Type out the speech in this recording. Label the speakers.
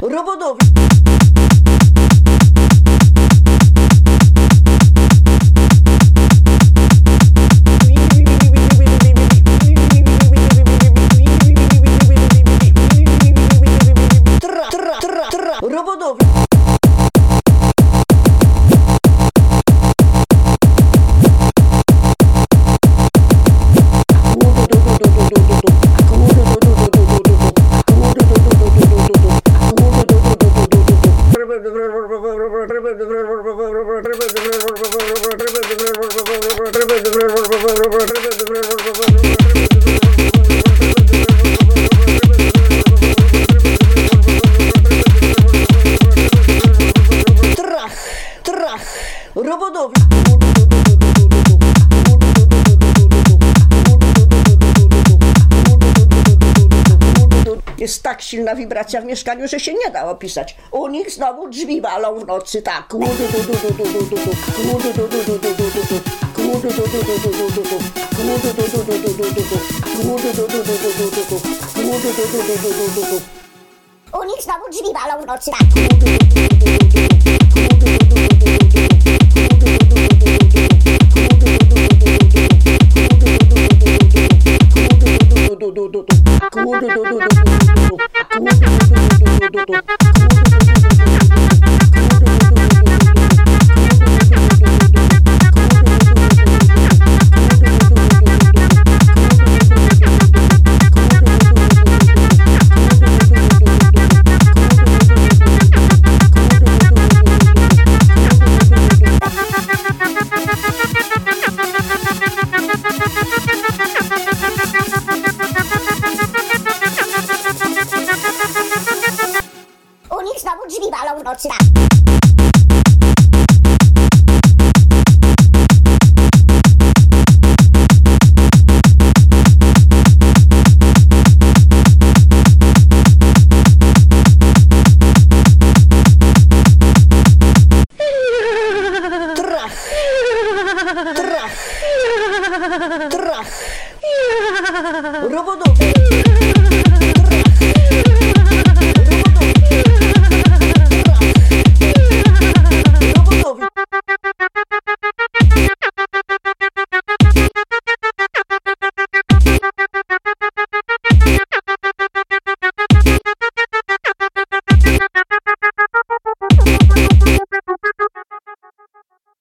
Speaker 1: Robot Трах! Трах! Рободобля! Jest tak silna wibracja w mieszkaniu, że się nie da opisać. U nich znowu drzwi walą w nocy, tak.
Speaker 2: U nich znowu drzwi walą w nocy tak. Tô... 집이 말라고 넣지라. 들어. 들어. 여러분들